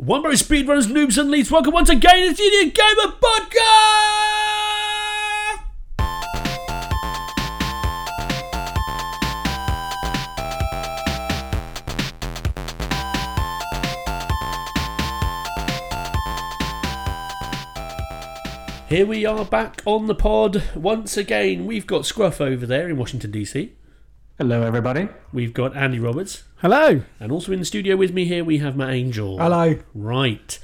One by speedrunners, noobs, and leads. Welcome once again to the Idiot Gamer Podcast! Here we are back on the pod once again. We've got Scruff over there in Washington, D.C. Hello, everybody. We've got Andy Roberts. Hello. And also in the studio with me here, we have Matt Angel. Hello. Right.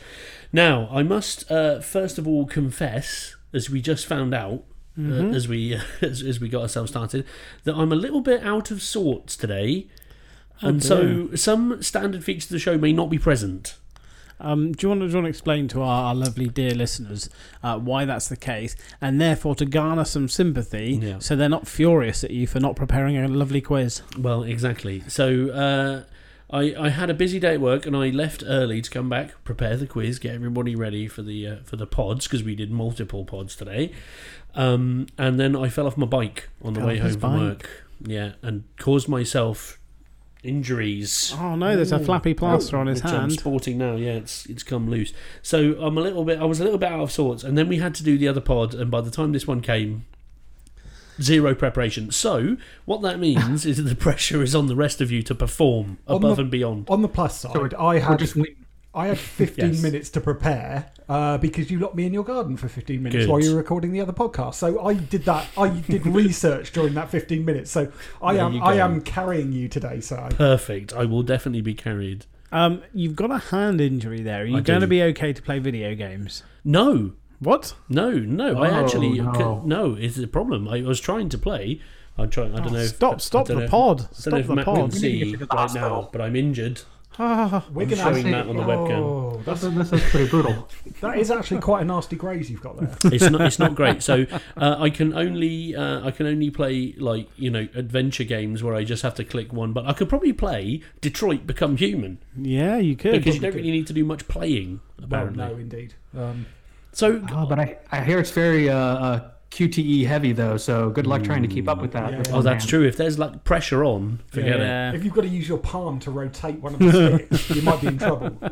Now, I must uh, first of all confess, as we just found out, uh, as we as, as we got ourselves started, that I'm a little bit out of sorts today, and so some standard features of the show may not be present. Um, do, you want to, do you want to explain to our, our lovely dear listeners uh, why that's the case, and therefore to garner some sympathy, Yeah. so they're not furious at you for not preparing a lovely quiz? Well, exactly. So uh, I I had a busy day at work, and I left early to come back, prepare the quiz, get everybody ready for the uh, for the pods because we did multiple pods today. Um, and then I fell off my bike on the Fell way home from bike. work. Yeah, and caused myself injuries. Oh no, there's a flappy plaster on his which I'm hand. sporting now. Yeah, it's it's come loose. So I'm a little bit. I was a little bit out of sorts, and then we had to do the other pod. And by the time this one came, zero preparation. So what that means is that the pressure is on the rest of you to perform above the- and beyond. On the plus side, So I had just waiting. I had 15 Yes. minutes to prepare uh, because you locked me in your garden for 15 minutes Good. while you were recording the other podcast. So I did that. I did research during that 15 minutes. So I There am I am carrying you today. So Perfect. I will definitely be carried. Um, you've got a hand injury there. Are you I going do. to be okay to play video games? No, What? no, no. I Oh, actually no. no. It's a problem. I was trying to play. I'm trying. I don't know. Stop! I Stop the know pod! I don't know Stop the Matt pod! We see you right now, but I'm injured. Ah, we're I'm showing that on the webcam. Oh, This that's, is, this pretty brutal. that is actually quite a nasty graze you've got there. it's not it's not great. So uh, I can only uh, I can only play like you know adventure games where I just have to click one. But I could probably play Detroit Become Human yeah, you could. because you don't really need to do much playing well, apparently. no, indeed. Um, So Oh, but I, I hear it's very uh, uh, QTE heavy, though, so good luck trying to keep up with that. Yeah, with yeah. oh, one that's hand. true. If there's like pressure on, forget it. if you've got to use your palm to rotate one of the sticks, you might be in trouble.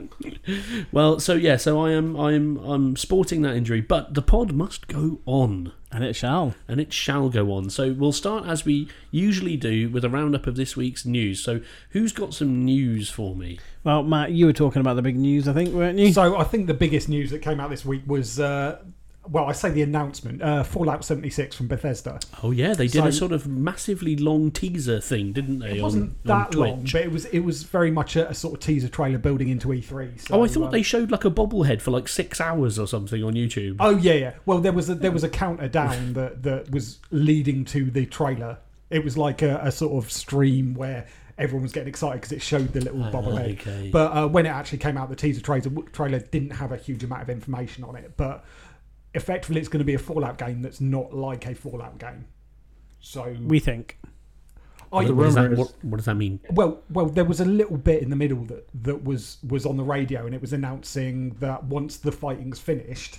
Well, so yeah, so I am I'm I'm sporting that injury, but the pod must go on. and it shall. and it shall go on. So we'll start as we usually do with a roundup of this week's news. So who's got some news for me? Well, Matt, you were talking about the big news, I think, weren't you? So I think the biggest news that came out this week was, uh, well, I say the announcement, uh, Fallout 76 from Bethesda. Oh yeah, they did So- a sort of massively long teaser thing, didn't they? It wasn't on that long, but it was it was very much a, a sort of teaser trailer building into E3. So, oh, I thought um, they showed like a bobblehead for like six hours or something on YouTube. Oh yeah, yeah. Well, there was a there was a counter down that that was leading to the trailer. It was like a, a sort of stream where everyone was getting excited because it showed the little bobblehead. okay. But uh, when it actually came out, the teaser trailer trailer didn't have a huge amount of information on it. But effectively, it's going to be a Fallout game that's not like a Fallout game. So we think. I, what, does that, what, what does that mean? Well, well, there was a little bit in the middle that that was was on the radio, and it was announcing that once the fighting's finished,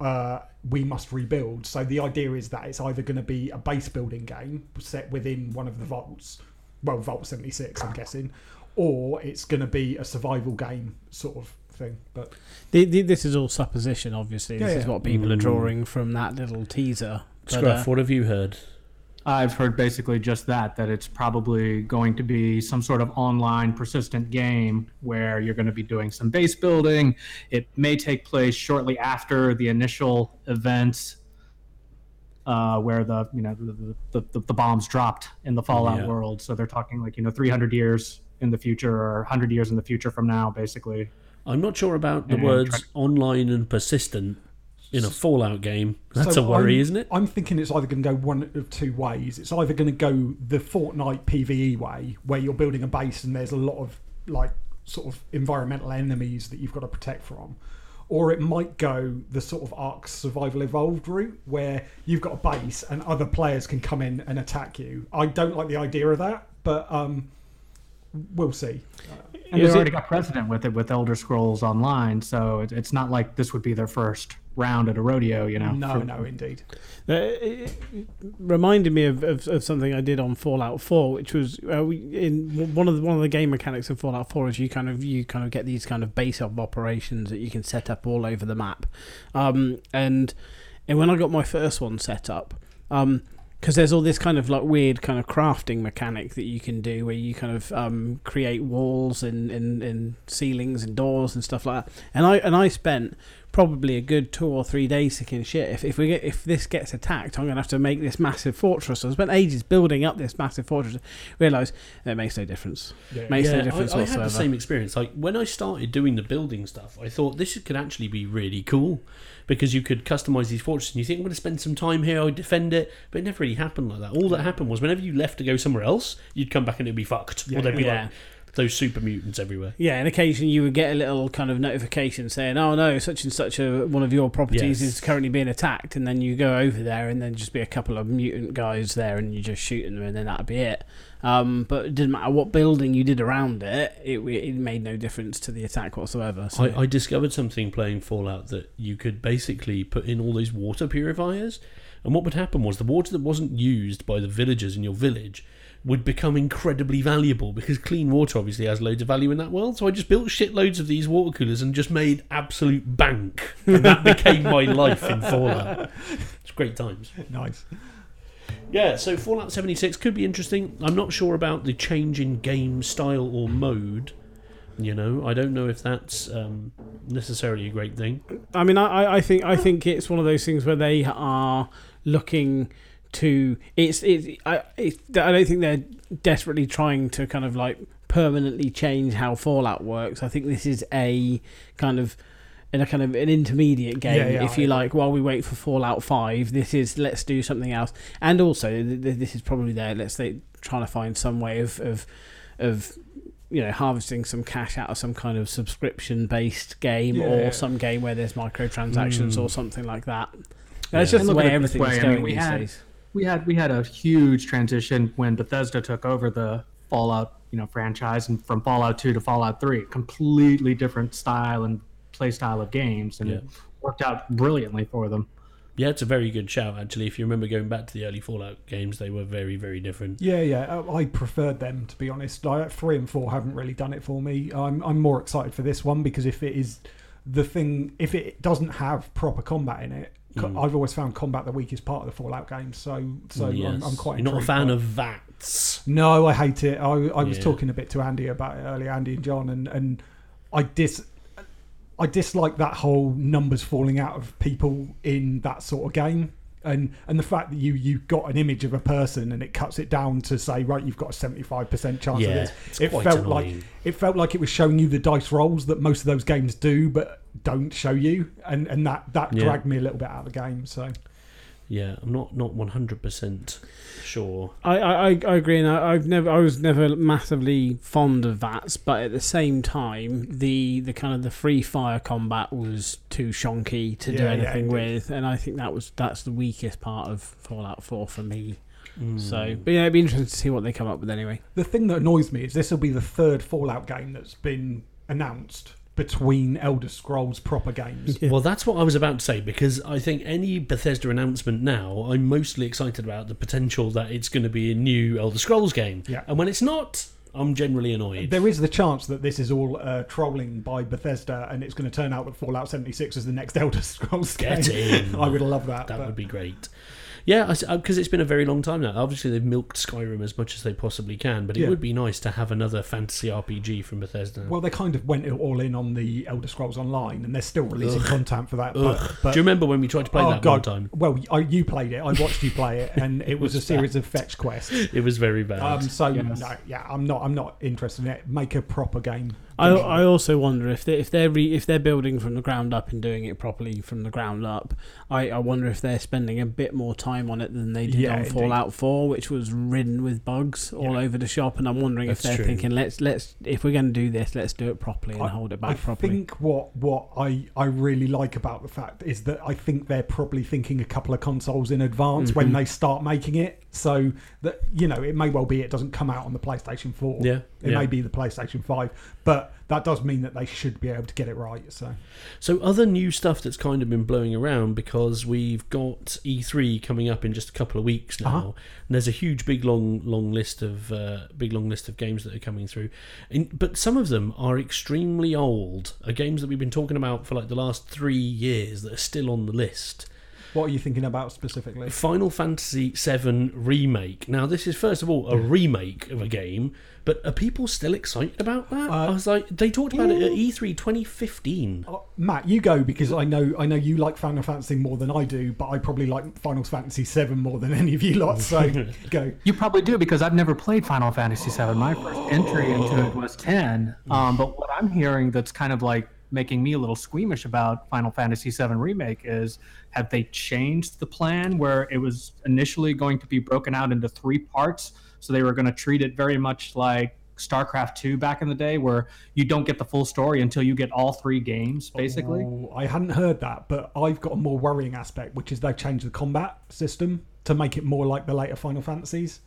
uh, we must rebuild. So the idea is that it's either going to be a base building game set within one of the vaults, well, Vault seventy six, I'm guessing, or it's going to be a survival game sort of thing. But The, the, this is all supposition, obviously. This Yeah, is what people are Mm. drawing from that little teaser. But, Scruff, uh, what have you heard? I've heard basically just that, that it's probably going to be some sort of online persistent game where you're going to be doing some base building. It may take place shortly after the initial events uh, where the, you know, the, the, the, the bombs dropped in the Fallout Yeah. world. So they're talking like, you know, 300 years in the future or 100 years in the future from now, basically. I'm not sure about the Yeah, words online and persistent in a Fallout game. That's so a worry, I'm- isn't it? I'm thinking it's either going to go one of two ways. It's either going to go the Fortnite PVE way, where you're building a base and there's a lot of like sort of environmental enemies that you've got to protect from, or it might go the sort of Ark Survival Evolved route, where you've got a base and other players can come in and attack you. I don't like the idea of that, but um, we'll see. And Is they it- already got precedent with it with Elder Scrolls Online, so it, it's not like this would be their first round at a rodeo, you know. no, for- no, indeed. Uh, it it reminded me of, of, of something I did on Fallout 4, which was uh, we, in one of the one of the game mechanics of Fallout 4 is you kind of you kind of get these kind of base of operations that you can set up all over the map, um, and and when I got my first one set up, um, because there's all this kind of like weird kind of crafting mechanic that you can do where you kind of um, create walls and, and, and ceilings and doors and stuff like that. And I and I spent probably a good two or three days thinking, shit, if, if we get if this gets attacked, I'm gonna have to make this massive fortress. So I spent ages building up this massive fortress. Realise it makes no difference. Yeah. Makes no difference I, I had the same experience. Like when I started doing the building stuff, I thought this could actually be really cool because you could customize these fortresses. And you think I'm going to spend some time here, I defend it, but it never really happened like that. All that happened was whenever you left to go somewhere else, you'd come back and it'd be fucked, Yeah, or there'd be yeah. like those super mutants everywhere. Yeah, and occasionally you would get a little kind of notification saying, "Oh no, such and such a one of your properties Yes. is currently being attacked," and then you go over there, and then just be a couple of mutant guys there, and you just shooting them, and then that'd be it. Um, but it didn't matter what building you did around it; it, it made no difference to the attack whatsoever. So, I, I discovered something playing Fallout that you could basically put in all those water purifiers, and what would happen was the water that wasn't used by the villagers in your village would become incredibly valuable because clean water obviously has loads of value in that world. So I just built shitloads of these water coolers and just made absolute bank, and that became my life in Fallout. It's great times. Nice. Yeah, so Fallout 76 could be interesting. I'm not sure about the change in game style or mode. You know, I don't know if that's um, necessarily a great thing. I mean, I, I- I think I think it's one of those things where they are looking to. It's it's I it's, I don't think they're desperately trying to kind of like permanently change how Fallout works. I think this is a kind of in a kind of an intermediate game, Yeah, yeah, if you like. While we wait for Fallout Five, this is let's do something else. And also, th- th- this is probably there. Let's say trying to find some way of of of you know harvesting some cash out of some kind of subscription based game Yeah. or some game where there's microtransactions Mm. or something like that. That's just the way at it this everything is I going mean, we these had- days. We had we had a huge transition when Bethesda took over the Fallout, you know, franchise and from Fallout 2 to Fallout 3, completely different style and play style of games and it worked out brilliantly for them. Yeah, it's a very good shout, actually. If you remember going back to the early Fallout games, they were very, very different. Yeah, yeah. uh, I preferred them to be honest. Like, three and four haven't really done it for me. I'm I'm more excited for this one because if it is the thing, if it doesn't have proper combat in it, co- Mm. I've always found combat the weakest part of the Fallout games. So so I'm, I'm quite. You're not a fan by of VATS. No, I hate it. I, I was Yeah. talking a bit to Andy about it earlier, Andy and John, and, and I dis I dislike that whole numbers falling out of people in that sort of game. And and the fact that you you got an image of a person and it cuts it down to say right you've got a seventy five percent chance Yeah, of this. It felt like it felt like it was showing you the dice rolls that most of those games do, but don't show you, and and that that Yeah. dragged me a little bit out of the game. So Yeah, I'm not not 100% sure. I, I, I I agree, and I, I've never, I was never massively fond of VATS, but at the same time, the, the kind of the free fire combat was too shonky to do Yeah, yeah, anything indeed. with, and I think that was that's the weakest part of Fallout Four for me. Mm. So, but yeah, it'd be interesting to see what they come up with anyway. The thing that annoys me is this will be the third Fallout game that's been announced between Elder Scrolls proper games. Well, that's what I was about to say because I think any Bethesda announcement now, I'm mostly excited about the potential that it's going to be a new Elder Scrolls game. Yeah. And when it's not, I'm generally annoyed. There is the chance that this is all uh, trolling by Bethesda and it's going to turn out that Fallout 76 is the next Elder Scrolls Get game. in. I would love that. That but- would be great. Yeah, because it's been a very long time now. Obviously, they've milked Skyrim as much as they possibly can, but it Yeah. would be nice to have another fantasy RPG from Bethesda. Well, they kind of went all in on the Elder Scrolls Online and they're still releasing content for that. But, but Do you remember when we tried to play oh that god! one time? Well, I, you played it. I watched you play it, and it was, was a series of fetch quests. It was very bad. Um, so Yes. no, yeah, I'm not. I'm not interested in it. Make a proper game. I, I also wonder if they if they're re, if they're building from the ground up and doing it properly from the ground up. I, I wonder if they're spending a bit more time on it than they did Yeah, on indeed. Fallout Four, which was ridden with bugs all Yeah. over the shop. And I'm wondering if they're true. thinking let's let's if we're going to do this, let's do it properly and I- hold it back I properly. think what what I I really like about the fact is that I think they're probably thinking a couple of consoles in advance when Mhm. they start making it, so that you know it may well be it doesn't come out on the PlayStation Four. yeah, It Yeah. may be the PlayStation Five, but that does mean that they should be able to get it right. So So other new stuff that's kind of been blowing around because we've got E3 coming up in just a couple of weeks now, Uh-huh. and there's a huge, big, long, long list of uh, big, long list of games that are coming through. And, but some of them are extremely old. Are games that we've been talking about for like the last three years that are still on the list. What are you thinking about specifically? Final Fantasy VII remake. Now, this is first of all a remake of a game, but are people still excited about that? I was like, they talked about it at E E3 2015. Uh, Matt, you go because I know I know you like Final Fantasy more than I do, but I probably like Final Fantasy VII more than any of you lot. So go. You probably do because I've never played Final Fantasy VII. My first entry into it was 10. Um, but what I'm hearing that's kind of like making me a little squeamish about Final Fantasy VII Remake is have they changed the plan where it was initially going to be broken out into three parts? So they were going to treat it very much like StarCraft 2 back in the day, where you don't get the full story until you get all three games, basically. Oh, I hadn't heard that, but I've got a more worrying aspect, which is they've changed the combat system to make it more like the later Final Fantasies.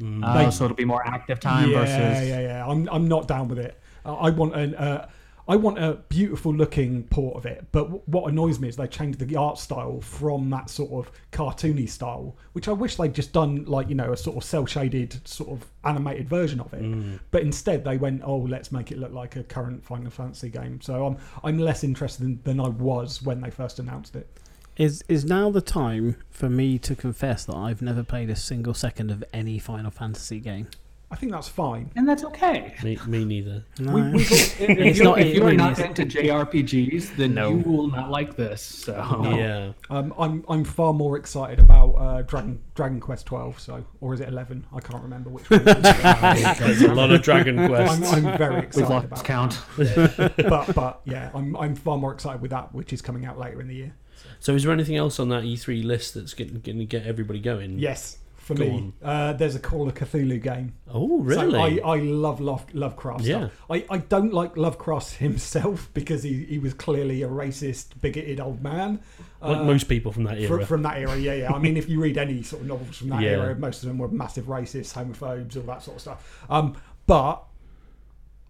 Uh, They- so it'll be more active time yeah, versus. yeah, yeah. I'm I'm not down with it. I want an uh, I want a beautiful looking port of it. But w- what annoys me is they changed the art style from that sort of cartoony style, which I wish they'd just done like you know a sort of cell shaded sort of animated version of it. Mm. But instead they went, oh, let's make it look like a current Final Fantasy game. So I'm I'm less interested in, than I was when they first announced it. Is is now the time for me to confess that I've never played a single second of any Final Fantasy game? I think that's fine. And that's okay. Me, me neither. No. We, we've if It's you're, not- if you're not is- into JRPGs, then No. you will not like this. So Yeah. Um, I'm I'm far more excited about uh, Dragon Dragon Quest 12. So, or is it 11? I can't remember which one. it is. There's a lot of Dragon Quest. I'm, Quests. I'm very we've excited lost about. count. It. But but yeah, I'm I'm far more excited with that, which is coming out later in the year. So, is there anything else on that E3 list that's going to get everybody going? Yes, for Go me, uh, there's a Call of Cthulhu game. Oh, really? So I, I love Love, Lovecraft Yeah. stuff. I, I don't like Lovecraft himself because he, he was clearly a racist, bigoted old man. like Uh, most people from that era. from that era, yeah, yeah. I mean, if you read any sort of novels from that Yeah. era, most of them were massive racists, homophobes, all that sort of stuff. Um, but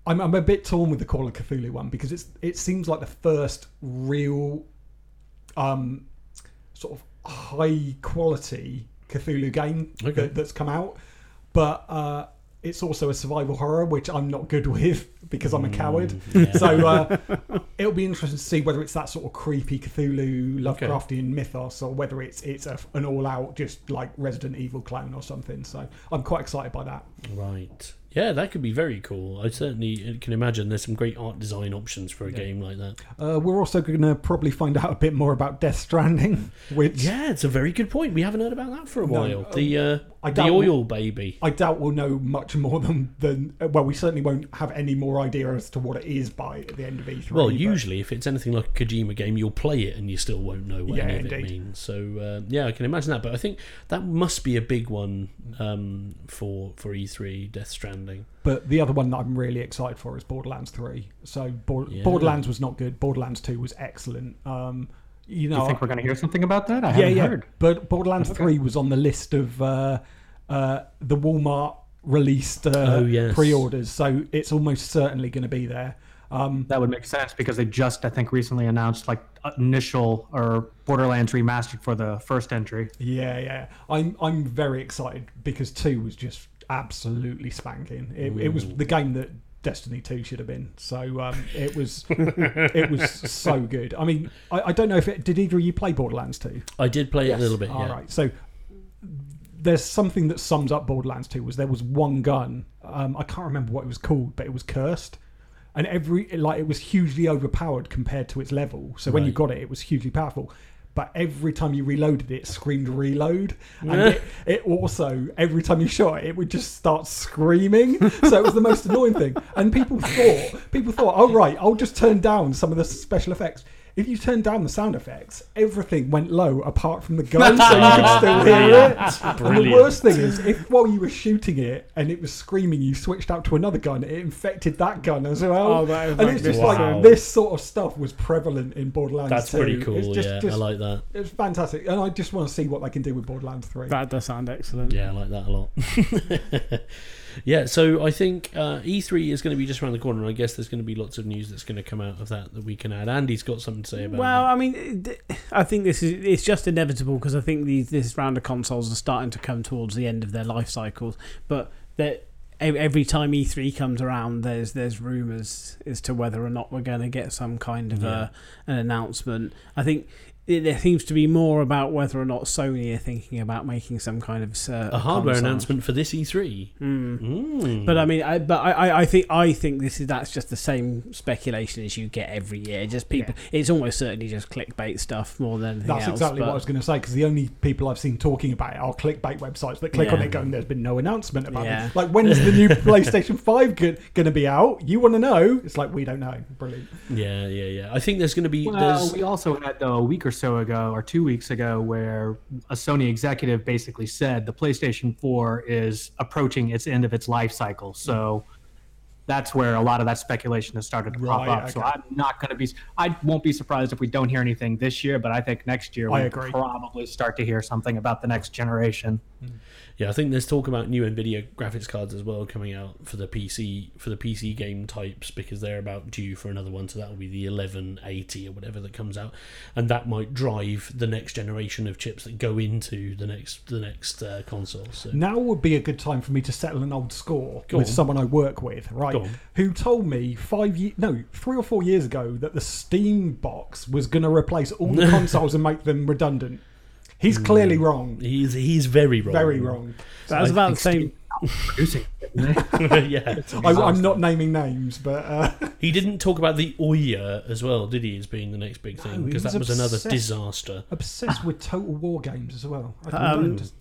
I'm, I'm a bit torn with the Call of Cthulhu one because it's it seems like the first real, um, sort of high quality Cthulhu game Okay. that, that's come out, but. Uh, it's also a survival horror, which I'm not good with because I'm a coward. yeah. So uh, it'll be interesting to see whether it's that sort of creepy Cthulhu Lovecraftian mythos, or whether it's it's a, an all-out just like Resident Evil clone or something. So I'm quite excited by that. Right. Yeah, that could be very cool. I certainly can imagine there's some great art design options for a game like that. Uh, we're also going to probably find out a bit more about Death Stranding, which Yeah, it's a very good point. We haven't heard about that for a No, while. um, the uh, the oil baby. I doubt we'll know much more than than. Well, we certainly won't have any more idea as to what it is by the end of E3. Well, but- usually if it's anything like a Kojima game, you'll play it and you still won't know what Yeah, any of it means. So uh, yeah, I can imagine that. But I think that must be a big one um, for for E3 Death Stranding. But the other one that I'm really excited for is Borderlands 3. So Bor- Yeah. Borderlands was not good. Borderlands 2 was excellent. Um, you know, Do you think we're going to hear something about that? I yeah, haven't yeah. heard. But Borderlands Okay. 3 was on the list of uh, uh, the Walmart released uh, Oh, yes. pre-orders, so it's almost certainly going to be there. Um, That would make sense because they just, I think, recently announced like initial or Borderlands remastered for the first entry. yeah, yeah. I'm I'm very excited because 2 was just absolutely spanking. It, it was the game that Destiny 2 should have been. So um, it was it was so good. I mean, I, I don't know if it did either of you play Borderlands 2? I did play it a little bit. All yeah. right. So there's something that sums up Borderlands 2 was there was one gun. Um, I can't remember what it was called, but it was cursed. And every like it was hugely overpowered compared to its level. So when you got it, it was hugely powerful. But every time you reloaded it, it screamed reload. And it, it also, every time you shot it, it would just start screaming. So it was the most annoying thing. And people thought, people thought, oh, right, I'll just turn down some of the special effects. If you turned down the sound effects, everything went low apart from the gun, so you could still hear it. And the worst thing is, if while you were shooting it and it was screaming, you switched out to another gun, it infected that gun as well. Oh, that is and it's just Wow. like this sort of stuff was prevalent in Borderlands. That's 2. pretty cool. It's just, yeah, just, I like that. it's fantastic, and I just want to see what they can do with Borderlands Three. That does sound excellent. Yeah, I like that a lot. Yeah, so I think uh, E3 is going to be just around the corner, and I guess there's going to be lots of news that's going to come out of that that we can add. Andy's got something to say about Well, it. I mean, I think this is it's just inevitable because I think these this round of consoles are starting to come towards the end of their life cycles. But that every time E3 comes around, there's there's rumours as to whether or not we're going to get some kind of Yeah. uh an announcement. I think. It, there seems to be more about whether or not Sony are thinking about making some kind of uh, A hardware console. announcement for this E3. Mm. Mm. But I mean, I, but I, I- I think I think this is that's just the same speculation as you get every year. Just people, it's almost certainly just clickbait stuff more than anything That's else. exactly but- what I was going to say because the only people I've seen talking about it are clickbait websites that click on it going, "There's been no announcement about Yeah. it." Like, when's the new PlayStation Five going to be out? You want to know? It's like we don't know. Brilliant. yeah, yeah, yeah. I think there's going to be. Well, there's, we also had though a week or so ago, or two weeks ago, where a Sony executive basically said the PlayStation 4 is approaching its end of its life cycle. So that's where a lot of that speculation has started to Right, up. So. I'm not going to be, I won't be surprised if we don't hear anything this year, but I think next year I we'll agree. probably start to hear something about the next generation. Hmm. Yeah, I think there's talk about new Nvidia graphics cards as well coming out for the PC for the PC game types because they're about due for another one. So that will be the 1180 or whatever that comes out, and that might drive the next generation of chips that go into the next the next uh, console. So Now would be a good time for me to settle an old score Go with on. someone I work with, right? Who told me five years, no, three or four years ago that the Steam box was going to replace all the consoles and make them redundant. He's clearly wrong. he's he's very wrong. Very wrong. That was I about the think same. Producing, isn't yeah, I, I'm not naming names, but uh, he didn't talk about the Ouya as well, did he? As being the next big thing because was that was another disaster. obsessed with Total War games as well. I don't Um, just-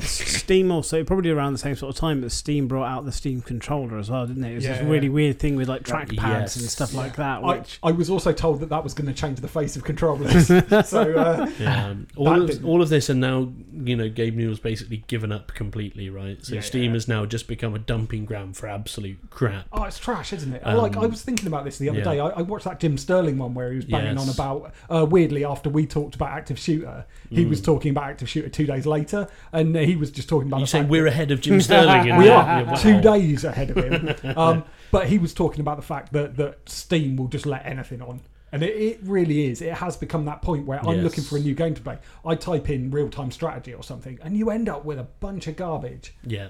Steam also probably around the same sort of time, but Steam brought out the Steam controller as well, didn't it? It was this Yeah. really weird thing with like trackpads Yes. and stuff like that. I, Which I was also told that that was going to change the face of controllers. so uh, Yeah, um, all of, all of this, and now you know, Gabe Newell's basically given up completely, right? So Yeah, Steam yeah. has now just become a dumping ground for absolute crap. Oh, it's trash, isn't it? Um, like I was thinking about this the other yeah. day. I, I watched that Jim Sterling one where he was banging Yes. on about. Uh, weirdly, after we talked about Active Shooter, he was talking about Active Shooter two days later, and he was just talking about. You say we're ahead of Jim Sterling. We are Yeah, wow. two days ahead of him. Um, but he was talking about the fact that, that Steam will just let anything on. And it, it really is. It has become that point where I'm Yes. looking for a new game to play. I type in real time strategy or something, and you end up with a bunch of garbage. Yeah,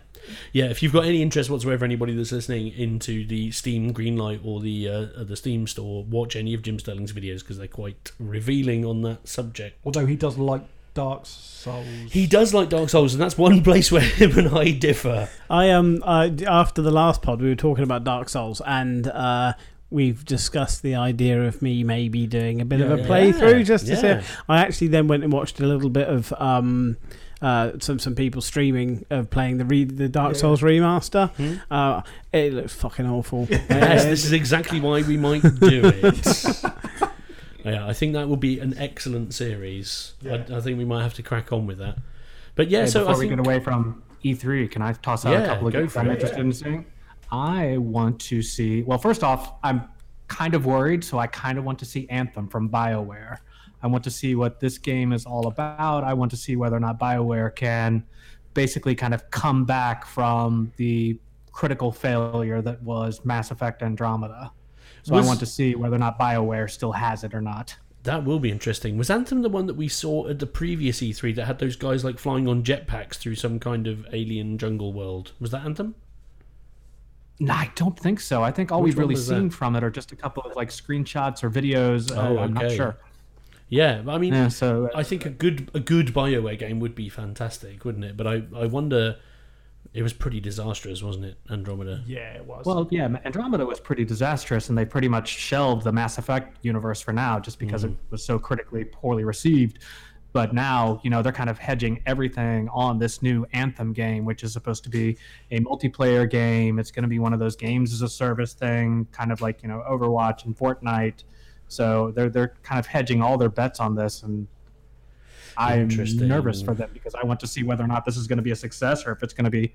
yeah. If you've got any interest whatsoever, anybody that's listening into the Steam Greenlight or the uh, the Steam Store, watch any of Jim Sterling's videos because they're quite revealing on that subject. Although he does like Dark Souls. He does like Dark Souls, and that's one place where him and I differ. I um uh, after the last pod we were talking about Dark Souls and uh we've discussed the idea of me maybe doing a bit of a yeah. playthrough Yeah, just to yeah. say I actually then went and watched a little bit of um uh, some some people streaming of playing the re- the Dark Yeah. Souls remaster. Hmm? Uh, it looks fucking awful. Yes, this is exactly why we might do it. yeah, I think that would be an excellent series. Yeah. I, I think we might have to crack on with that. But yeah, Hey, so before I we think get away from E3, can I toss out Yeah, a couple of games I'm interested in seeing? I want to see. Well, first off, I'm kind of worried, so I kind of want to see Anthem from BioWare. I want to see what this game is all about. I want to see whether or not BioWare can basically kind of come back from the critical failure that was Mass Effect Andromeda. So Was- I want to see whether or not BioWare still has it or not. that will be interesting. Was Anthem the one that we saw at the previous E3 that had those guys like flying on jetpacks through some kind of alien jungle world? Was that Anthem? No, I don't think so. I think all Which we've really seen that? from it are just a couple of like screenshots or videos. Oh, uh, I'm not okay. sure. Yeah, I mean, Yeah, so I think a good a good Bioware game would be fantastic, wouldn't it? But I, I wonder, it was pretty disastrous, wasn't it, Andromeda? Yeah, it was. well, yeah, Andromeda was pretty disastrous, and they pretty much shelved the Mass Effect universe for now, just because it mm-hmm. was so critically poorly received. But now, you know, they're kind of hedging everything on this new Anthem game, which is supposed to be a multiplayer game. It's going to be one of those games as a service thing, kind of like you know Overwatch and Fortnite. So they're they're kind of hedging all their bets on this, and I'm nervous for them because I want to see whether or not this is going to be a success or if it's going to be,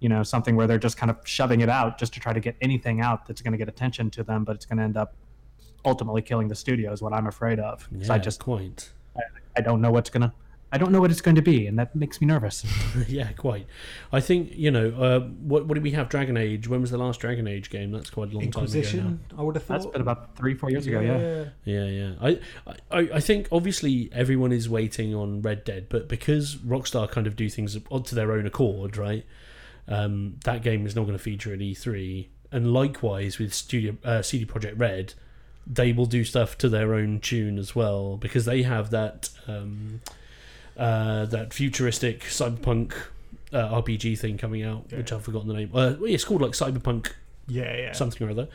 you know, something where they're just kind of shoving it out just to try to get anything out that's going to get attention to them, but it's going to end up ultimately killing the studio is what I'm afraid of. Yeah, I just quite. I don't know what's going to I don't know what it's going to be, and that makes me nervous. yeah, quite. I think you know uh, what. What did we have? Dragon Age. When was the last Dragon Age game? That's quite a long time ago. Inquisition, I would have thought. That's been about three, four years ago. Yeah. now. Yeah, yeah. I, I, I think obviously everyone is waiting on Red Dead, but because Rockstar kind of do things to their own accord, right? Um, that game is not going to feature at E3, and likewise with Studio uh, CD Projekt Red, they will do stuff to their own tune as well because they have that um, uh, that futuristic cyberpunk uh, RPG thing coming out, which I've forgotten the name. Uh, well, it's called like Cyberpunk Yeah, yeah. something or other,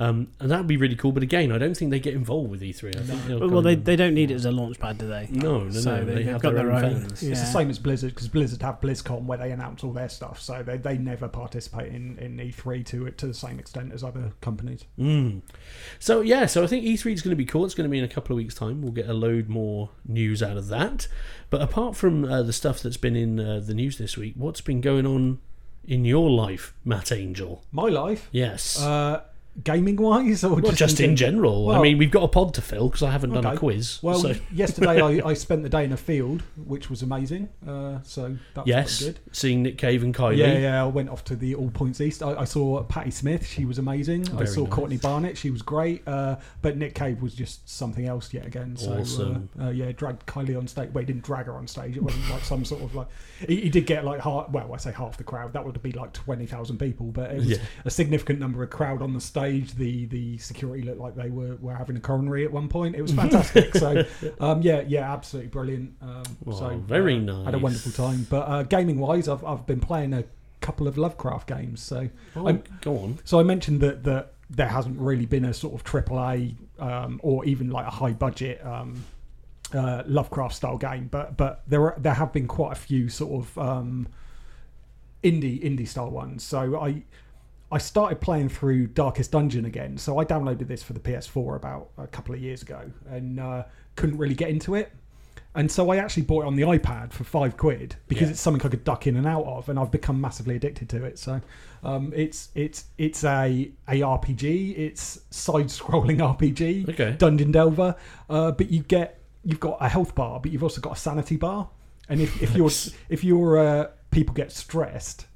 um, and that would be really cool. But again, I don't think they get involved with E3. I think they'll Well, they, they don't need it as a launch pad, do they? no, no, So no. they- They, they've got their, their own, own- fans. yeah. It's the same as Blizzard because Blizzard have BlizzCon where they announce all their stuff, so they, they never participate in, in E3 to to the same extent as other companies. Mm. So yeah, so I think E3 is going to be cool. It's going to be in a couple of weeks' time. We'll get a load more news out of that. But apart from uh, the stuff that's been in uh, the news this week, what's been going on in your life, Matt Angel? My life, Yes. uh, gaming wise, or well, just, in general. I mean, we've got a pod to fill because I haven't done a quiz. Well, so yesterday I, I spent the day in a field, which was amazing. Uh, so that was yes, good. seeing Nick Cave and Kylie. Yeah, yeah. I went off to the All Points East. I, I saw Patti Smith. She was amazing. I saw nice. Courtney Barnett. She was great. Uh, but Nick Cave was just something else yet again. So Awesome. uh, uh, yeah, dragged Kylie on stage. Well, he didn't drag her on stage. It wasn't like some sort of like. He, he did get like half. Well, I say half the crowd. That would be like twenty thousand people. But it was Yeah. a significant number of crowd on the stage. The the security looked like they were, were having a coronary at one point. It was fantastic. so um, yeah, yeah, absolutely brilliant. Um, so very uh, Had a wonderful time. But uh, gaming wise, I've I've been playing a couple of Lovecraft games. So Oh, I'm- go on. so I mentioned that that there hasn't really been a sort of AAA um, or even like a high budget. Um, uh, Lovecraft style game, but but there are there have been quite a few sort of um, indie indie style ones. So I I started playing through Darkest Dungeon again. So I downloaded this for the PS4 about a couple of years ago and uh, couldn't really get into it. And so I actually bought it on the iPad for five quid because Yeah. it's something I could duck in and out of, and I've become massively addicted to it. So um, it's it's it's a a RPG. It's side-scrolling RPG, Okay. dungeon delver. Uh, but you get you've got a health bar, but you've also got a sanity bar. And if, if you're if your uh, people get stressed,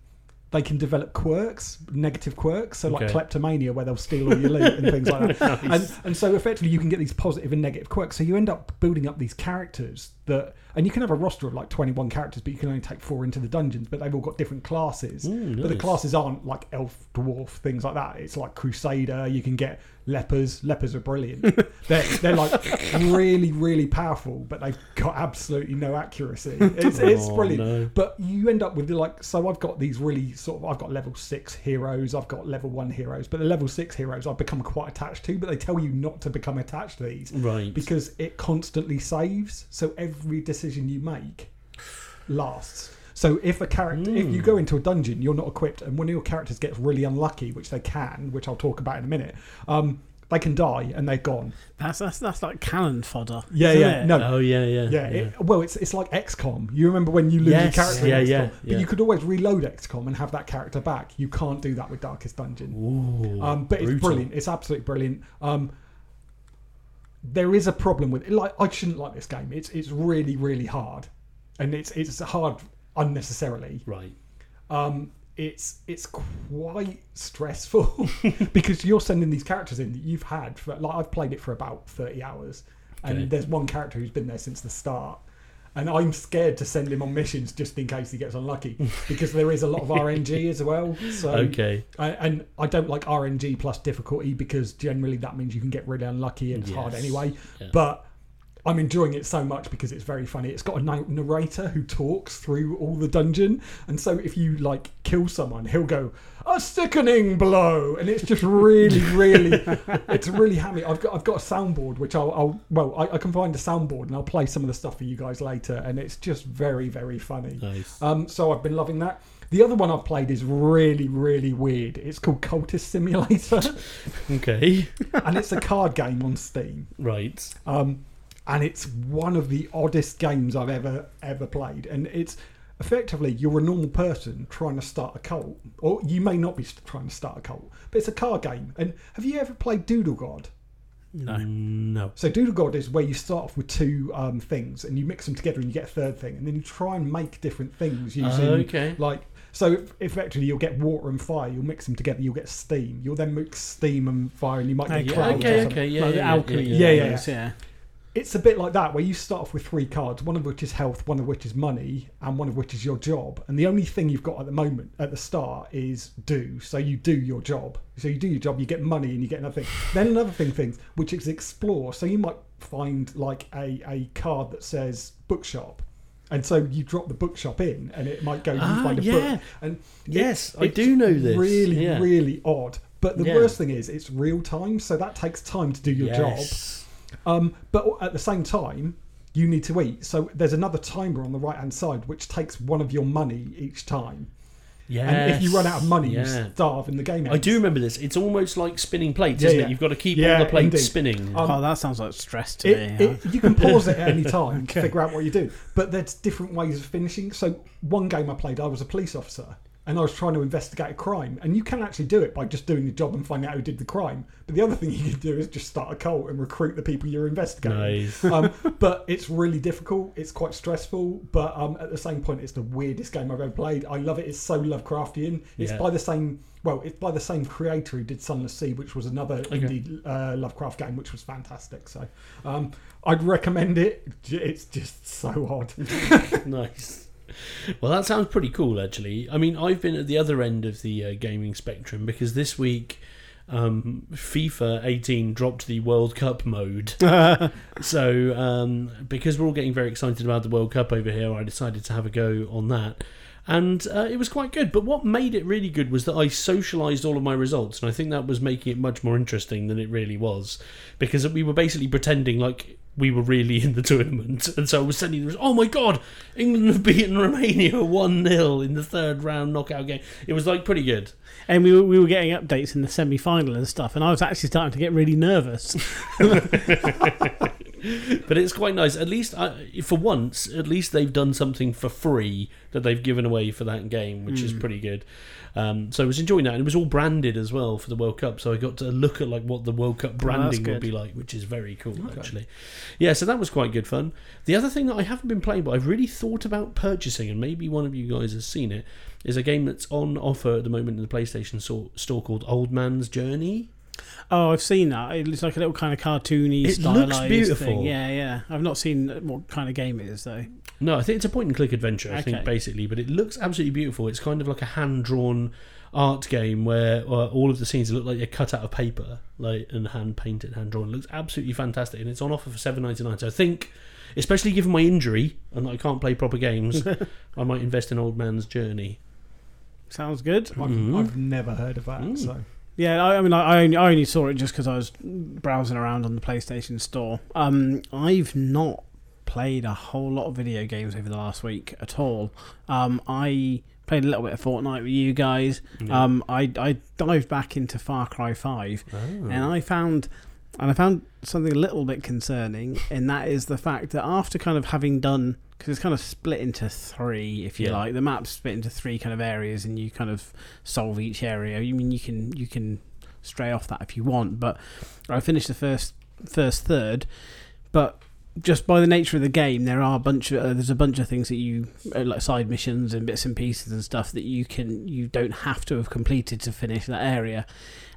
they can develop quirks, negative quirks, so like Okay. kleptomania, where they'll steal all your loot and things like that. And and so effectively, you can get these positive and negative quirks. So you end up building up these characters that, and you can have a roster of like twenty one characters, but you can only take four into the dungeons. But they've all got different classes. Ooh, But the nice. classes aren't like elf, dwarf, things like that. It's like crusader. You can get lepers. Lepers are brilliant. they're they're like really really powerful, but they've got absolutely no accuracy. It's it's Oh, brilliant. no. But you end up with like so I've got these really sort of I've got level six heroes, I've got level one heroes, but the level six heroes I've become quite attached to, but they tell you not to become attached to these Right. because it constantly saves. So every decision you make lasts. So if a character, if you go into a dungeon, you're not equipped, and one of your characters gets really unlucky, which they can, which I'll talk about in a minute, um, they can die and they're gone. That's that's that's like cannon fodder. Yeah, isn't yeah, it? no, oh yeah, yeah, yeah, It, well, it's it's like XCOM. You remember when you lose Yes, your character yeah, in XCOM, yeah, but yeah. you could always reload XCOM and have that character back. You can't do that with Darkest Dungeon. Ooh, Um, but it's brilliant. It's absolutely brilliant. Um, there is a problem with it. Like I shouldn't like this game. It's it's really really hard, and it's it's hard unnecessarily. Right. Um, it's it's quite stressful because you're sending these characters in that you've had for like I've played it for about thirty hours, and Okay. there's one character who's been there since the start. And I'm scared to send him on missions just in case he gets unlucky, because there is a lot of RNG as well. So Okay. I, and I don't like RNG plus difficulty because generally that means you can get really unlucky and it's hard anyway. Yeah. But I'm enjoying it so much because it's very funny. It's got a narrator who talks through all the dungeon, and so if you like kill someone, he'll go a sickening blow, and it's just really, really, it's really hammy. I've got I've got a soundboard which I'll, I'll well I, I can find a soundboard and I'll play some of the stuff for you guys later, and it's just very very funny. Nice. Um, so I've been loving that. The other one I've played is really, really weird. It's called Cultist Simulator, Okay. and it's a card game on Steam. right. Um, and it's one of the oddest games I've ever ever played. And it's effectively you're a normal person trying to start a cult, or you may not be trying to start a cult, but it's a card game. And have you ever played Doodle God? No. No. So Doodle God is where you start off with two um, things and you mix them together and you get a third thing, and then you try and make different things using Okay. like. So effectively, you'll get water and fire. You'll mix them together. You'll get steam. You'll then mix steam and fire, and you might get Okay, Yeah, clouds. or okay, something. okay, yeah, like yeah, the yeah, alchemy. yeah, yeah, things, yeah. It's a bit like that, where you start off with three cards, one of which is health, one of which is money, and one of which is your job. And the only thing you've got at the moment, at the start, is do. So you do your job. So you do your job, you get money, and you get another thing. Then another thing, things which is explore. So you might find like a, a card that says bookshop. And so you drop the bookshop in, and it might go. You Ah, find a yeah. book, and Yes, I do know this. Really, Yeah. really odd. But the Yeah. worst thing is, it's real time, so that takes time to do your job. Yes. Um, but at the same time, you need to eat. So there's another timer on the right hand side which takes one of your money each time. Yes. And if you run out of money, you Yeah. starve in the game. I do remember this. It's almost like spinning plates, Yeah, isn't yeah. it? You've got to keep Yeah, all the plates indeed. spinning. Um, oh, that sounds like stress to It, me. it, you can pause it at any time Okay. to figure out what you do. But there's different ways of finishing. So one game I played, I was a police officer. And I was trying to investigate a crime, and you can actually do it by just doing the job and finding out who did the crime. But the other thing you can do is just start a cult and recruit the people you're investigating. Nice. um, but it's really difficult. It's quite stressful. But um, at the same point, it's the weirdest game I've ever played. I love it. It's so Lovecraftian. It's Yeah. by the same. Well, it's by the same creator who did Sunless Sea, which was another indie uh, Lovecraft game, which was fantastic. So, um, I'd recommend it. It's just so odd. nice. Well, that sounds pretty cool, actually. I mean, I've been at the other end of the uh, gaming spectrum because this week um, FIFA 18 dropped the World Cup mode. so, um, because we're all getting very excited about the World Cup over here, I decided to have a go on that. And uh, it was quite good. But what made it really good was that I socialised all of my results. And I think that was making it much more interesting than it really was. Because we were basically pretending like we were really in the tournament. And so I was sending them, oh my god, England have beaten Romania 1 0 in the third round knockout game. It was like pretty good. and we were, we were getting updates in the semi final and stuff, and I was actually starting to get really nervous. But it's quite nice. At least, uh, for once, at least they've done something for free that they've given away for that game, which is pretty good. Um, so I was enjoying that, and it was all branded as well for the World Cup. So I got to look at like what the World Cup branding would be like, which is very cool actually. Yeah, so that was quite good fun. The other thing that I haven't been playing, but I've really thought about purchasing, and maybe one of you guys has seen it, is a game that's on offer at the moment in the PlayStation store called Old Man's Journey. Oh, I've seen that. It looks like a little kind of cartoony, It looks beautiful. thing. Yeah, yeah. I've not seen what kind of game it is though. No, I think it's a point and click adventure. I think basically, but it looks absolutely beautiful. It's kind of like a hand drawn art game where uh, all of the scenes look like they're cut out of paper, like and hand painted, hand drawn. It looks absolutely fantastic, and it's on offer for seven ninety nine. So I think, especially given my injury and that I can't play proper games, I might invest in Old Man's Journey. Sounds good. I've, Mhm. I've never heard of that. Mm. So Yeah, I, I mean, I, I, only, I only saw it just because I was browsing around on the PlayStation Store. Um, I've not played a whole lot of video games over the last week at all. Um, I played a little bit of Fortnite with you guys. Yeah. Um, I, I dived back into Far Cry Five, Oh. and I found, and I found something a little bit concerning, and that is the fact that after kind of having done, because it's kind of split into three, if you Yeah. like, the map's split into three kind of areas, and you kind of solve each area. You mean you can you can stray off that if you want, but I finished the first first third, but just by the nature of the game, there are a bunch of uh, there's a bunch of things that you uh, like side missions and bits and pieces and stuff that you can you don't have to have completed to finish that area.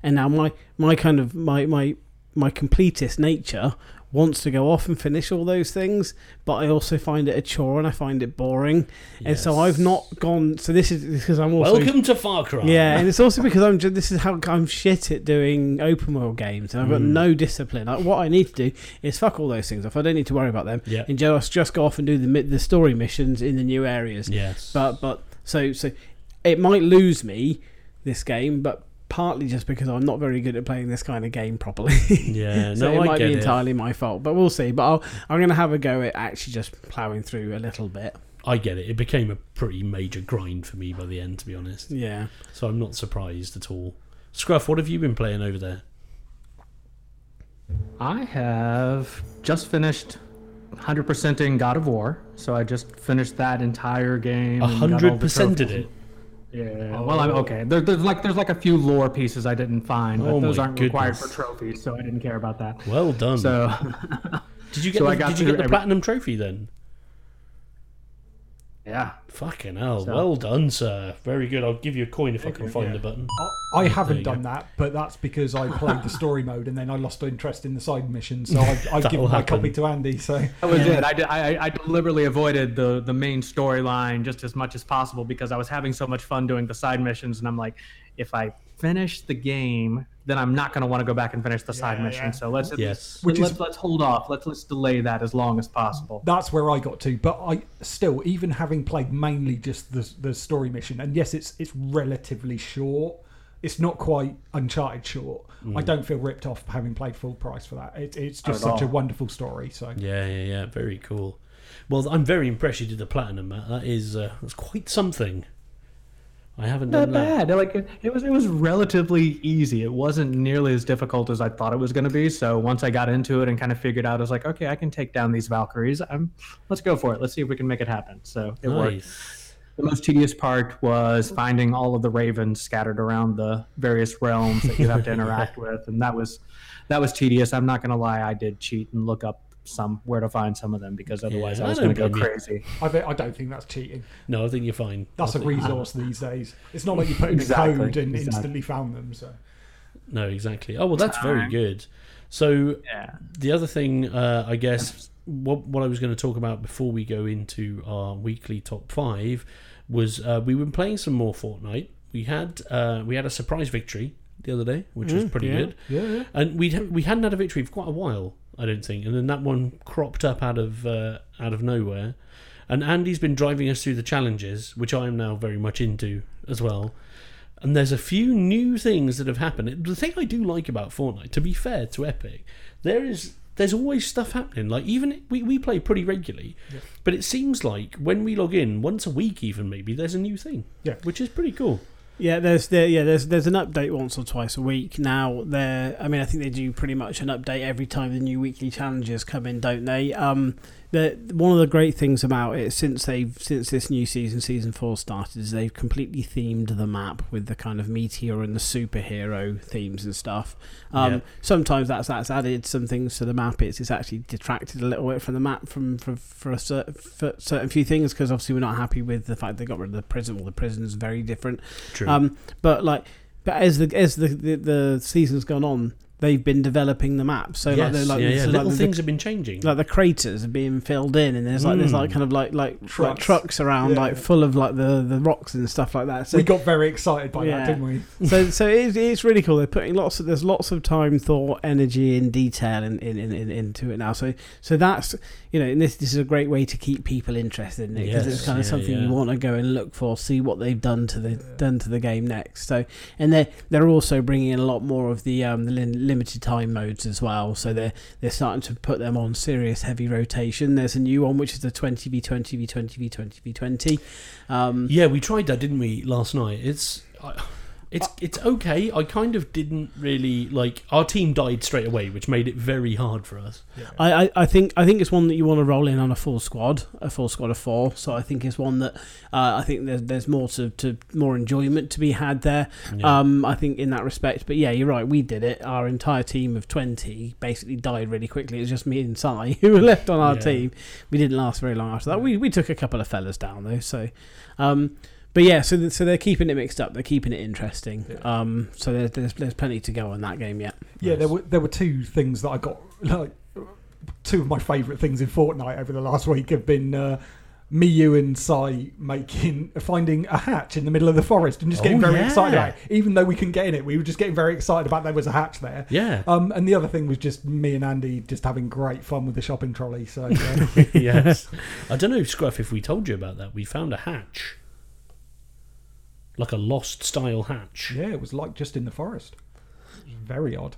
And now my my kind of my my my completist nature wants to go off and finish all those things, but I also find it a chore and I find it boring. And so I've not gone. So this is because I'm also Welcome to Far Cry. yeah, and it's also because I'm. This is how I'm shit at doing open world games, and I've got Mm. no discipline. Like, what I need to do is fuck all those things off. I don't need to worry about them, Yeah. and just just go off and do the the story missions in the new areas. Yes. But but so so it might lose me this game, but partly just because I'm not very good at playing this kind of game properly. yeah. so No, it I might get be it. entirely my fault, but we'll see. But I'll, I'm going to have a go at actually just ploughing through a little bit. I get it. It became a pretty major grind for me by the end, to be honest. Yeah. So I'm not surprised at all. Scruff, what have you been playing over there? I have just finished 100%ing God of War, so I just finished that entire game. A and got all hundred the percent did it. Yeah. Well, I'm oh. okay. There, there's like there's like a few lore pieces I didn't find, but Oh those aren't required for trophies, so I didn't care about that. Well done. So did you get so the, I got did you get the every- platinum trophy then? Yeah, Fucking hell. So- Well done, sir. Very good. I'll give you a coin if I can find yeah. the button. I, I haven't go. done that, but that's because I played the story mode and then I lost interest in the side missions. So I've, I've That'll given my happen. copy to Andy. So that was it. I, did, I I deliberately avoided the the main storyline just as much as possible because I was having so much fun doing the side missions, and I'm like, if I finish the game, then I'm not going to want to go back and finish the side Yeah, mission. yeah. So let's at Yes. least- Which let's is- let's hold off. Let's let's delay that as long as possible. that's where I got to. But I still, even having played mainly just the the story mission, and yes, it's it's relatively short. It's not quite Uncharted short. I don't feel ripped off having played full price for that. It, it's just Not at such a wonderful story. So Yeah, yeah, yeah. Very cool. Well, I'm very impressed you did the platinum, Matt. That is uh, that's quite something. I haven't Not done that. bad. Like it was, it was relatively easy. It wasn't nearly as difficult as I thought it was going to be. So once I got into it and kind of figured out, I was like, okay, I can take down these Valkyries. I'm, let's go for it. Let's see if we can make it happen. So it worked. The most tedious part was finding all of the ravens scattered around the various realms that you have to interact with, and that was that was tedious. I'm not going to lie. I did cheat and look up some where to find some of them because otherwise Yeah, I was going to go you. crazy. I, I don't think that's cheating. No, I think you're fine. That's I a think- resource these days. It's not like you put in Exactly, the code and exactly. instantly found them. So No, exactly. Oh well, that's very good. So Yeah. the other thing, uh, I guess, what what I was going to talk about before we go into our weekly top five was uh, we were playing some more Fortnite. We had uh, we had a surprise victory the other day, which was pretty yeah. good. yeah, and we we hadn't had a victory for quite a while, I don't think. And then that one cropped up out of uh, out of nowhere, and Andy's been driving us through the challenges, which I am now very much into as well. And there's a few new things that have happened. The thing I do like about Fortnite, to be fair to Epic, there is there's always stuff happening. Like even we, we play pretty regularly, but it seems like when we log in once a week, even maybe there's a new thing. Yeah. which is pretty cool. Yeah, there's there yeah there's there's an update once or twice a week now. There, I mean, I think they do pretty much an update every time the new weekly challenges come in, don't they? Um, the one of the great things about it since they've since this new season, season four started, is they've completely themed the map with the kind of meteor and the superhero themes and stuff. Um, Yeah. Sometimes that's that's added some things to the map. It's it's actually detracted a little bit from the map from for for a certain, for certain few things because obviously we're not happy with the fact they got rid of the prison. Well, the prison is very different. True. Um, but like, but as the as the, the the season's gone on, they've been developing the map. So yes, like, they're like, yeah, yeah. so Little like the, things have been changing. like the craters are being filled in, and there's like there's like Mm. kind of like like trucks, like Trucks. trucks around Yeah. like full of like the the rocks and stuff like that. So we got very excited by Yeah. that, didn't we? so so it's, it's really cool. They're putting lots of there's lots of time, thought, energy, and detail in, in, in, in into it now. So so that's you know, and this this is a great way to keep people interested in it because it's kind of yeah, something yeah. you want to go and look for, see what they've done to the done to the game next. So and they they're also bringing in a lot more of the um the lim- limited time modes as well. So they're they're starting to put them on serious heavy rotation. There's a new one which is the 20 v 20 v 20 v 20 v 20. Um, Yeah, we tried that, didn't we, last night? It's I it's it's okay. I kind of didn't really like our team died straight away, which made it very hard for us. I, I, I think I think it's one that you want to roll in on a full squad, a full squad of four. So I think it's one that uh, I think there's there's more to, to more enjoyment to be had there. Yeah. Um, I think in that respect. But yeah, you're right. We did it. Our entire team of twenty basically died really quickly. It was just me and Si who were left on our Yeah. team. We didn't last very long after that. We we took a couple of fellas down though. So. Um, but yeah, so th- so they're keeping it mixed up. They're keeping it interesting. Yeah. Um, so there's, there's there's plenty to go on that game yet. Yeah, there were there were two things that I got like two of my favourite things in Fortnite over the last week have been uh, me, you, and Si making finding a hatch in the middle of the forest and just getting Oh, very excited about it. Even though we couldn't get in it, we were just getting very excited about there was a hatch there. Yeah. Um, and the other thing was just me and Andy just having great fun with the shopping trolley. So yeah. yes. I don't know, Scruff, if we told you about that. We found a hatch. Like a lost style hatch. yeah, it was like just in the forest. It was very odd.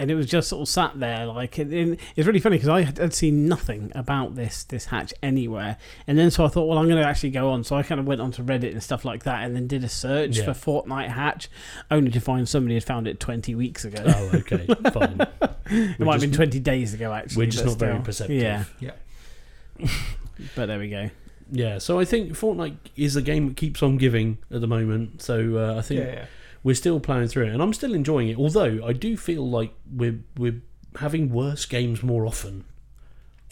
and it was just sort of sat there like it, it- it's really funny because I had, had seen nothing about this this hatch anywhere and then so I thought well I'm going to actually go on so I kind of went onto Reddit and stuff like that and then did a search Yeah. for Fortnite hatch only to find somebody had found it 20 weeks ago Oh, okay. Fine. it might have been 20 days ago actually We're just but not very perceptive. yeah Yeah. but there we go Yeah, so I think Fortnite is a game that keeps on giving at the moment. So uh, I think Yeah, yeah. we're still playing through it, and I'm still enjoying it. Although I do feel like we're we're having worse games more often.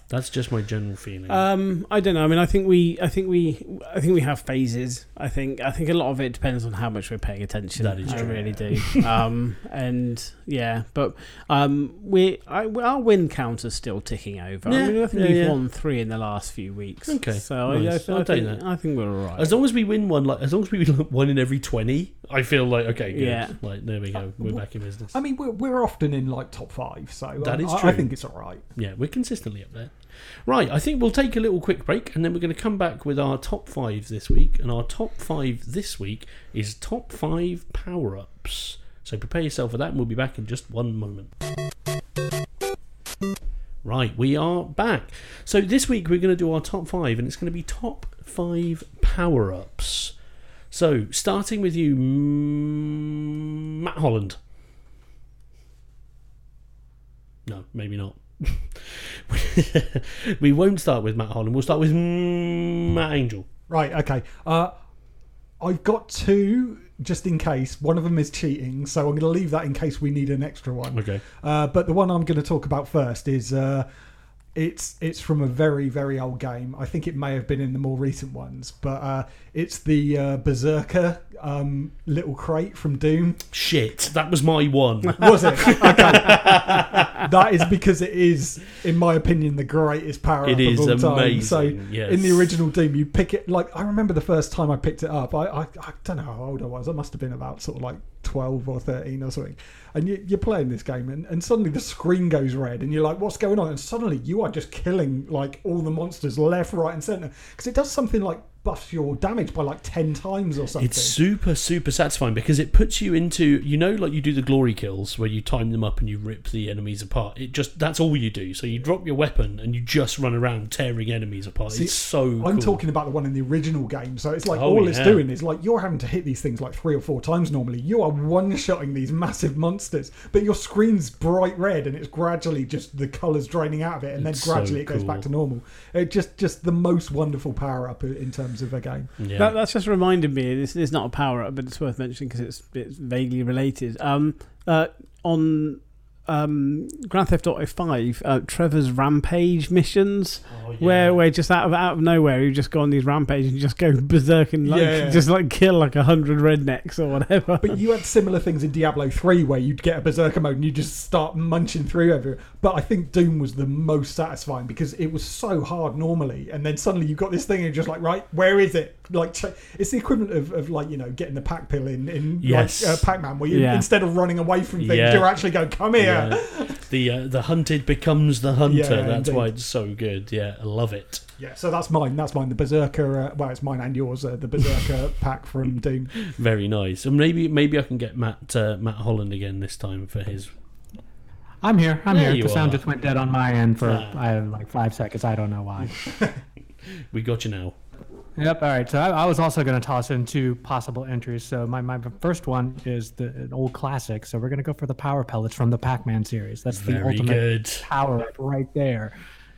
That's just my general feeling. Um, I don't know. I mean, I think we, I think we, I think we have phases. I think, I think a lot of it depends on how much we're paying attention. That is I true. really do. um, and yeah, but um, we, I, our win count is still ticking over. Yeah, I mean, I think yeah, we've yeah. won three in the last few weeks. Okay, so nice. I, I, I'll I, think, that. I think we're all right. as long as we win one, like as long as we win one in every twenty, I feel like okay, good. Yeah. Like there we go, we're back in business. I mean, we're, we're often in like top five, so That I, is I- I think it's all right. Yeah, we're consistently up there. Right, I think we'll take a little quick break and then we're going to come back with our top five this week. And our top five this week is top five power ups. So prepare yourself for that and we'll be back in just one moment. Right, we are back. So this week we're going to do our top five and it's going to be top five power ups. So starting with you, Matt Holland. No, maybe not. we won't start with Matt Holland. We'll start with Matt Angel. Right, okay. Uh, I've got two just in case. One of them is cheating, so I'm going to leave that in case we need an extra one. Okay. Uh, but the one I'm going to talk about first is uh, it's it's from a very very old game. I think it may have been in the more recent ones, but uh, it's the uh, Berserker um, little crate from Doom. Shit, that was my one. Was it? Okay. that is because it is, in my opinion, the greatest power It up is of all time. So yes. in the original Doom, you pick it like I remember the first time I picked it up. I, I I don't know how old I was. I must have been about sort of like twelve or thirteen or something. And you, you're playing this game, and, and suddenly the screen goes red, and you're like, "What's going on?" And suddenly you are just killing like all the monsters left, right, and centre because it does something like buffs your damage by like ten times or something. It's super, super satisfying because it puts you into, you know, like you do the glory kills where you time them up and you rip the enemies apart. It just, that's all you do. So you drop your weapon and you just run around tearing enemies apart. See, it's so I'm cool. talking about the one in the original game. So it's like Oh, all it's doing is like you're having to hit these things like three or four times normally. You are one shotting these massive monsters, but your screen's bright red and it's gradually just the colours draining out of it, and It's then so gradually it goes back to normal. It just just the most wonderful power up in terms of a game. Yeah. That, that's just reminded me. This is not a power up, but it's worth mentioning because it's it's vaguely related. Um, uh, on um, Grand Theft Auto Five, uh, Trevor's rampage missions, Oh, yeah. where where just out of out of nowhere you just go on these rampages and just go berserk and like Yeah. just like kill like a hundred rednecks or whatever. But you had similar things in Diablo 3 where you'd get a berserker mode and you just start munching through everything. But I think Doom was the most satisfying because it was so hard normally, and then suddenly you got this thing and you're just like, right, where is it? Like it's the equivalent of, of like you know getting the pack pill in in Yes. like uh, Pac-Man where you Yeah. instead of running away from things, Yeah. you're actually going, come here. Yeah. the uh, the hunted becomes the hunter. Yeah, That's indeed. why it's so good. Yeah, I love it. Yeah, so that's mine. That's mine. The berserker. Uh, well, it's mine and yours. Uh, the berserker pack from Doom. Very nice. And maybe maybe I can get Matt uh, Matt Holland again this time for his. I'm here. I'm There here. The sound are. just went dead on my end for Ah. I don't like five seconds. I don't know why. We got you now. Yep. All right. So I, I was also going to toss in two possible entries. So my, my first one is the an old classic. So we're going to go for the power pellets from the Pac-Man series. That's the Very ultimate good. power up right there.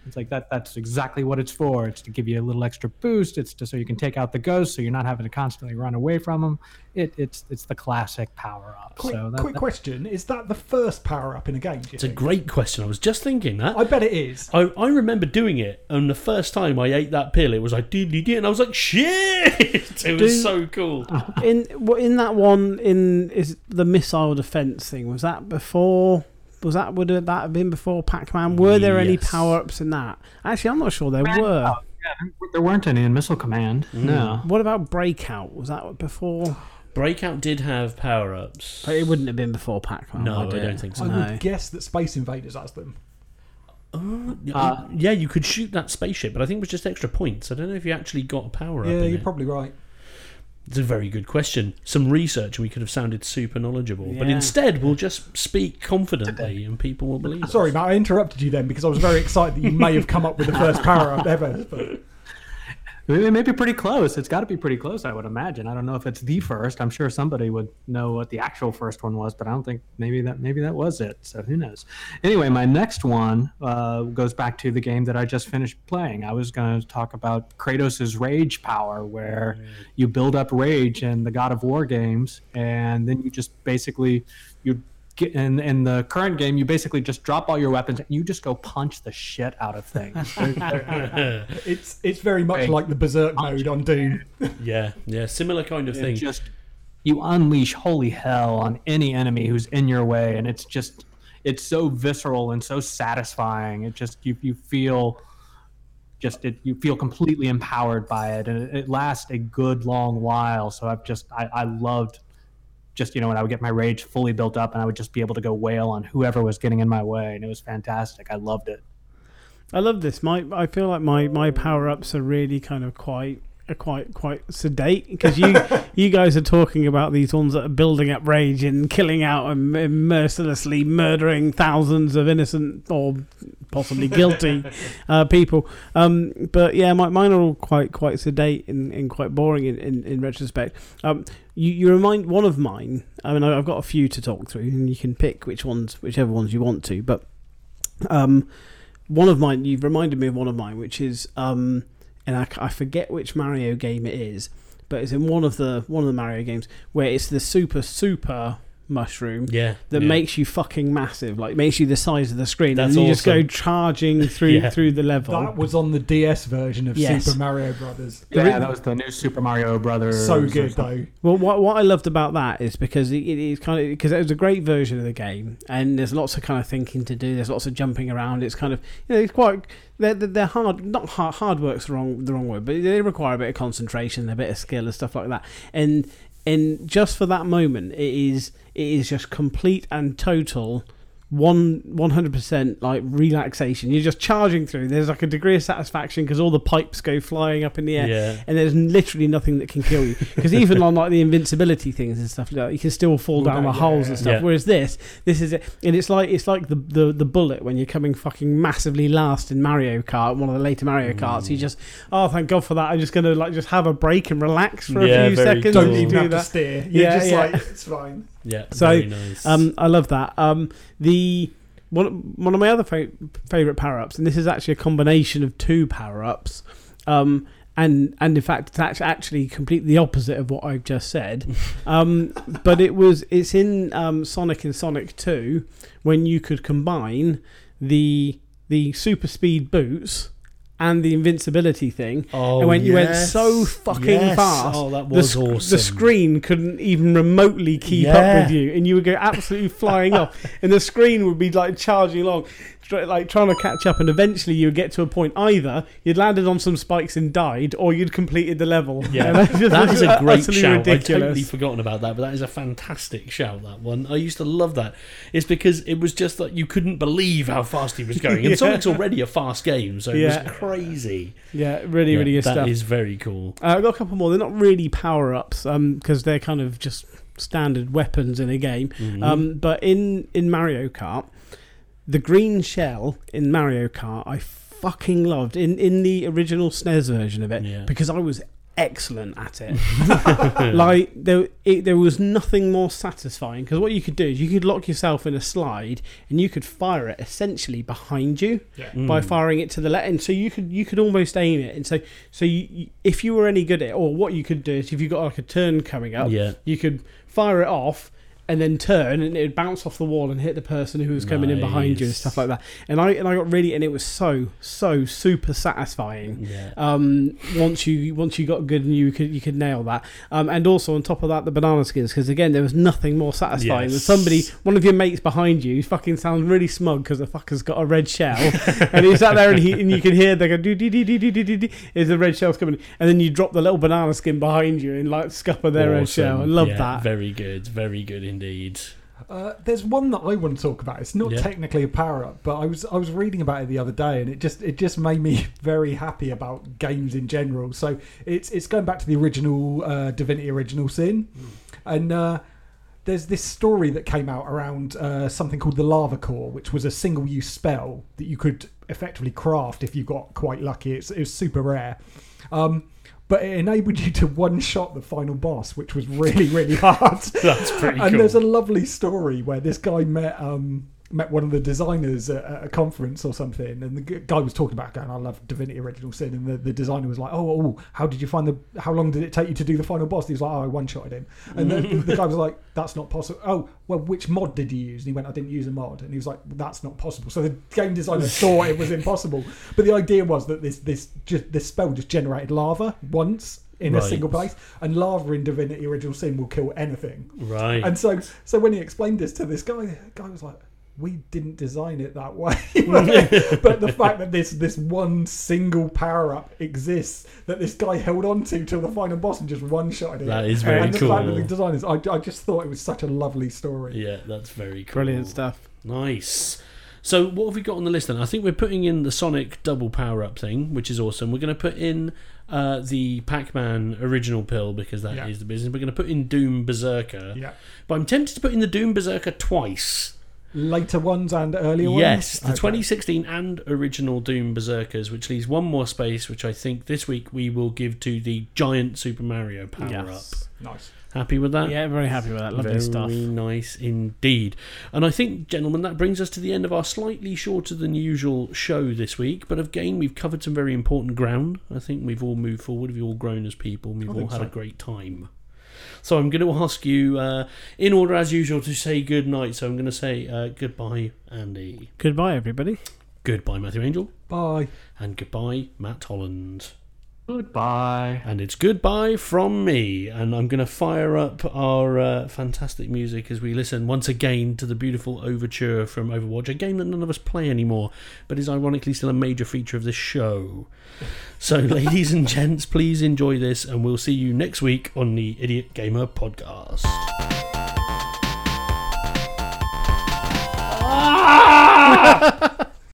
It's like that. That's exactly what it's for. It's to give you a little extra boost. It's to so you can take out the ghosts, so you're not having to constantly run away from them. It, it's it's the classic power up. Quick, so that, quick that- question: Is that the first power up in a game? Do you It's a great question. I was just thinking that. I bet it is. I, I remember doing it, and the first time I ate that pill, it was like doodly dee, and I was like, shit! It was Do- so cool. in in that one in is the missile defense thing was that before was that would that have been before pac-man were there any power-ups in that actually i'm not sure there were Yeah, there- there weren't any in Missile Command. Mm. No. what about breakout was that before Breakout did have power ups. but it wouldn't have been before pac-man No, would I don't think so. I no. would guess that Space Invaders has them. Uh, yeah, you could shoot that spaceship, but I think it was just extra points. I don't know if you actually got a power up. Yeah, in you're it. probably right. It's a very good question. Some research, we could have sounded super knowledgeable. But instead, we'll just speak confidently, and people will believe us. Sorry, Matt, I interrupted you then because I was very excited that you may have come up with the first up ever. But It may be pretty close. It's got to be pretty close, I would imagine. I don't know if it's the first. I'm sure somebody would know what the actual first one was, but I don't think maybe that maybe that was it. So who knows? Anyway, my next one uh, goes back to the game that I just finished playing. I was going to talk about Kratos's rage power, where you build up rage in the God of War games, and then you just basically you in in the current game you basically just drop all your weapons and you just go punch the shit out of things. It's it's very much Hey. like the berserk mode on Doom. Yeah, yeah, similar kind of It thing. just you unleash holy hell on any enemy who's in your way and it's just it's so visceral and so satisfying it just you, you feel just it, you feel completely empowered by it and it, it lasts a good long while so i've just I, I loved just you know when i would get my rage fully built up and i would just be able to go wail on whoever was getting in my way and it was fantastic i loved it I love this. My I feel like my my power ups are really kind of quite are quite quite sedate because you you guys are talking about these ones that are building up rage and killing out and m- mercilessly murdering thousands of innocent or possibly guilty uh, people. Um, but yeah, my, mine are all quite quite sedate and, and quite boring in, in, in retrospect. Um, you, you remind one of mine. I mean, I've got a few to talk through, and you can pick which ones, whichever ones you want to. But um, one of mine, you've reminded me of one of mine, which is, um, and I, I forget which Mario game it is, but it's in one of the one of the Mario games where it's the super super mushroom yeah, that yeah. makes you fucking massive, like makes you the size of the screen, That's and you just go charging through Yeah. through the level. That was on the DS version of Yes. Super Mario Brothers. yeah that was the new super mario brothers So good though. Well, what what I loved about that is because it, it is kind of because it was a great version of the game, and there's lots of kind of thinking to do. There's lots of jumping around. It's kind of you know it's quite they're they're they're hard. Not hard. Hard work's the wrong the wrong word, but they require a bit of concentration, a bit of skill, and stuff like that. And and just for that moment, it is it is just complete and total. One one hundred percent like relaxation. You're just charging through. There's like a degree of satisfaction because all the pipes go flying up in the air Yeah. and there's literally nothing that can kill you because even on like the invincibility things and stuff like that, you can still fall Well, down the yeah, holes and stuff. Yeah. Whereas this, this is it, and it's like it's like the, the the bullet when you're coming fucking massively last in Mario Kart, one of the later Mario Karts. You mm. just oh thank God for that. I'm just gonna like just have a break and relax for Yeah, a few seconds. cool. Don't and even do have to that. steer. You're Yeah, just yeah. like it's fine. Yeah, So, very nice. Um, I love that. Um, the one one of my other fa- favorite power ups, and this is actually a combination of two power ups. Um, and and in fact, it's actually completely the opposite of what I've just said. Um, but it was it's in um, Sonic and Sonic Two when you could combine the the super speed boots and the invincibility thing. oh, and when you went so fucking yes. fast, Oh, that the, sc- awesome. the screen couldn't even remotely keep up with you, and you would go absolutely flying off, and the screen would be like charging along, like trying to catch up, and eventually you would get to a point either you'd landed on some spikes and died, or you'd completed the level. Yeah, that is a great shout. I'd totally forgotten about that, but that is a fantastic shout. That one, I used to love that. It's because it was just that you couldn't believe how fast he was going, and Yeah. Sonic's already a fast game, so it Yeah. was crazy. yeah, really, really Yeah, good stuff. That is very cool. Uh, I've got a couple more. They're not really power ups because they're kind of just standard weapons in a game. Mhm. Um, but in in Mario Kart, the green shell in Mario Kart, I fucking loved in in the original SNES version of it Yeah. because I was excellent at it. like there, it, there was nothing more satisfying because what you could do is you could lock yourself in a slide and you could fire it essentially behind you by Mm. firing it to the left, and so you could you could almost aim it, and so so you, you, if you were any good at it, or what you could do is if you got like a turn coming up, Yeah. you could fire it off and then turn and it would bounce off the wall and hit the person who was coming nice. in behind you and stuff like that. And I and I got really and it was so so super satisfying. Yeah. Um, once you once you got good and you could you could nail that. Um, and also on top of that the banana skins because again there was nothing more satisfying yes. than somebody one of your mates behind you fucking sounds really smug because the fucker's got a red shell and he's sat there and he and you can hear they go do do do do do do do is the red shell's coming and then you drop the little banana skin behind you and like scupper their awesome. red shell. I love yeah, that. Very good. Very good indeed. Uh, there's one that I want to talk about. It's not Yeah. technically a power up, but I was I was reading about it the other day, and it just it just made me very happy about games in general. So it's it's going back to the original uh, Divinity Original Sin, and uh, there's this story that came out around uh, something called the lava core, which was a single-use spell that you could effectively craft if you got quite lucky. It's, it was super rare. Um, but it enabled you to one-shot the final boss, which was really, really hard. That's pretty and cool. there's a lovely story where this guy met um, met one of the designers at, a conference or something, and the guy was talking about going, "I love Divinity Original Sin," and the, the designer was like, "Oh, oh, how did you find the? How long did it take you to do the final boss?" And he was like, "Oh, I one-shotted him," and the, the guy was like, "That's not possible." Oh, well, which mod did you use? And he went, "I didn't use a mod," and he was like, "That's not possible." So the game designer thought it was impossible, but the idea was that this this just this spell just generated lava once. In a single place, and lava in Divinity Original Sin will kill anything. right. And so, so when he explained this to this guy, the guy was like, "We didn't design it that way." but, but the fact that this this one single power up exists that this guy held on to till the final boss and just one shot it. That is very and the fact that cool. the designers, I, I just thought it was such a lovely story. yeah, that's very cool. Brilliant stuff. Nice. So what have we got on the list then? I think we're putting in the Sonic double power up thing, which is awesome. We're going to put in uh, the Pac-Man original pill because that is Yeah. the business. We're going to put in Doom Berserker, Yeah. but I'm tempted to put in the Doom Berserker twice. Later ones and earlier ones. Yes, the Okay. 2016 and original Doom Berserkers, which leaves one more space, which I think this week we will give to the giant Super Mario power Yes. Nice. Happy with that? Yeah, very happy with that. Lovely Very stuff. nice indeed. And I think, gentlemen, that brings us to the end of our slightly shorter than usual show this week. But again, we've covered some very important ground. I think we've all moved forward. We've all grown as people. We've all think had a great time. So I'm going to ask you, uh, in order as usual, to say good night. So I'm going to say uh, goodbye, Andy. Goodbye, everybody. Goodbye, Matthew Angel. Bye. And goodbye, Matt Holland. Goodbye. And it's goodbye from me. And I'm going to fire up our uh, fantastic music as we listen once again to the beautiful overture from Overwatch, a game that none of us play anymore, but is ironically still a major feature of this show. So, ladies and gents, please enjoy this, and we'll see you next week on the Idiot Gamer podcast. Ah!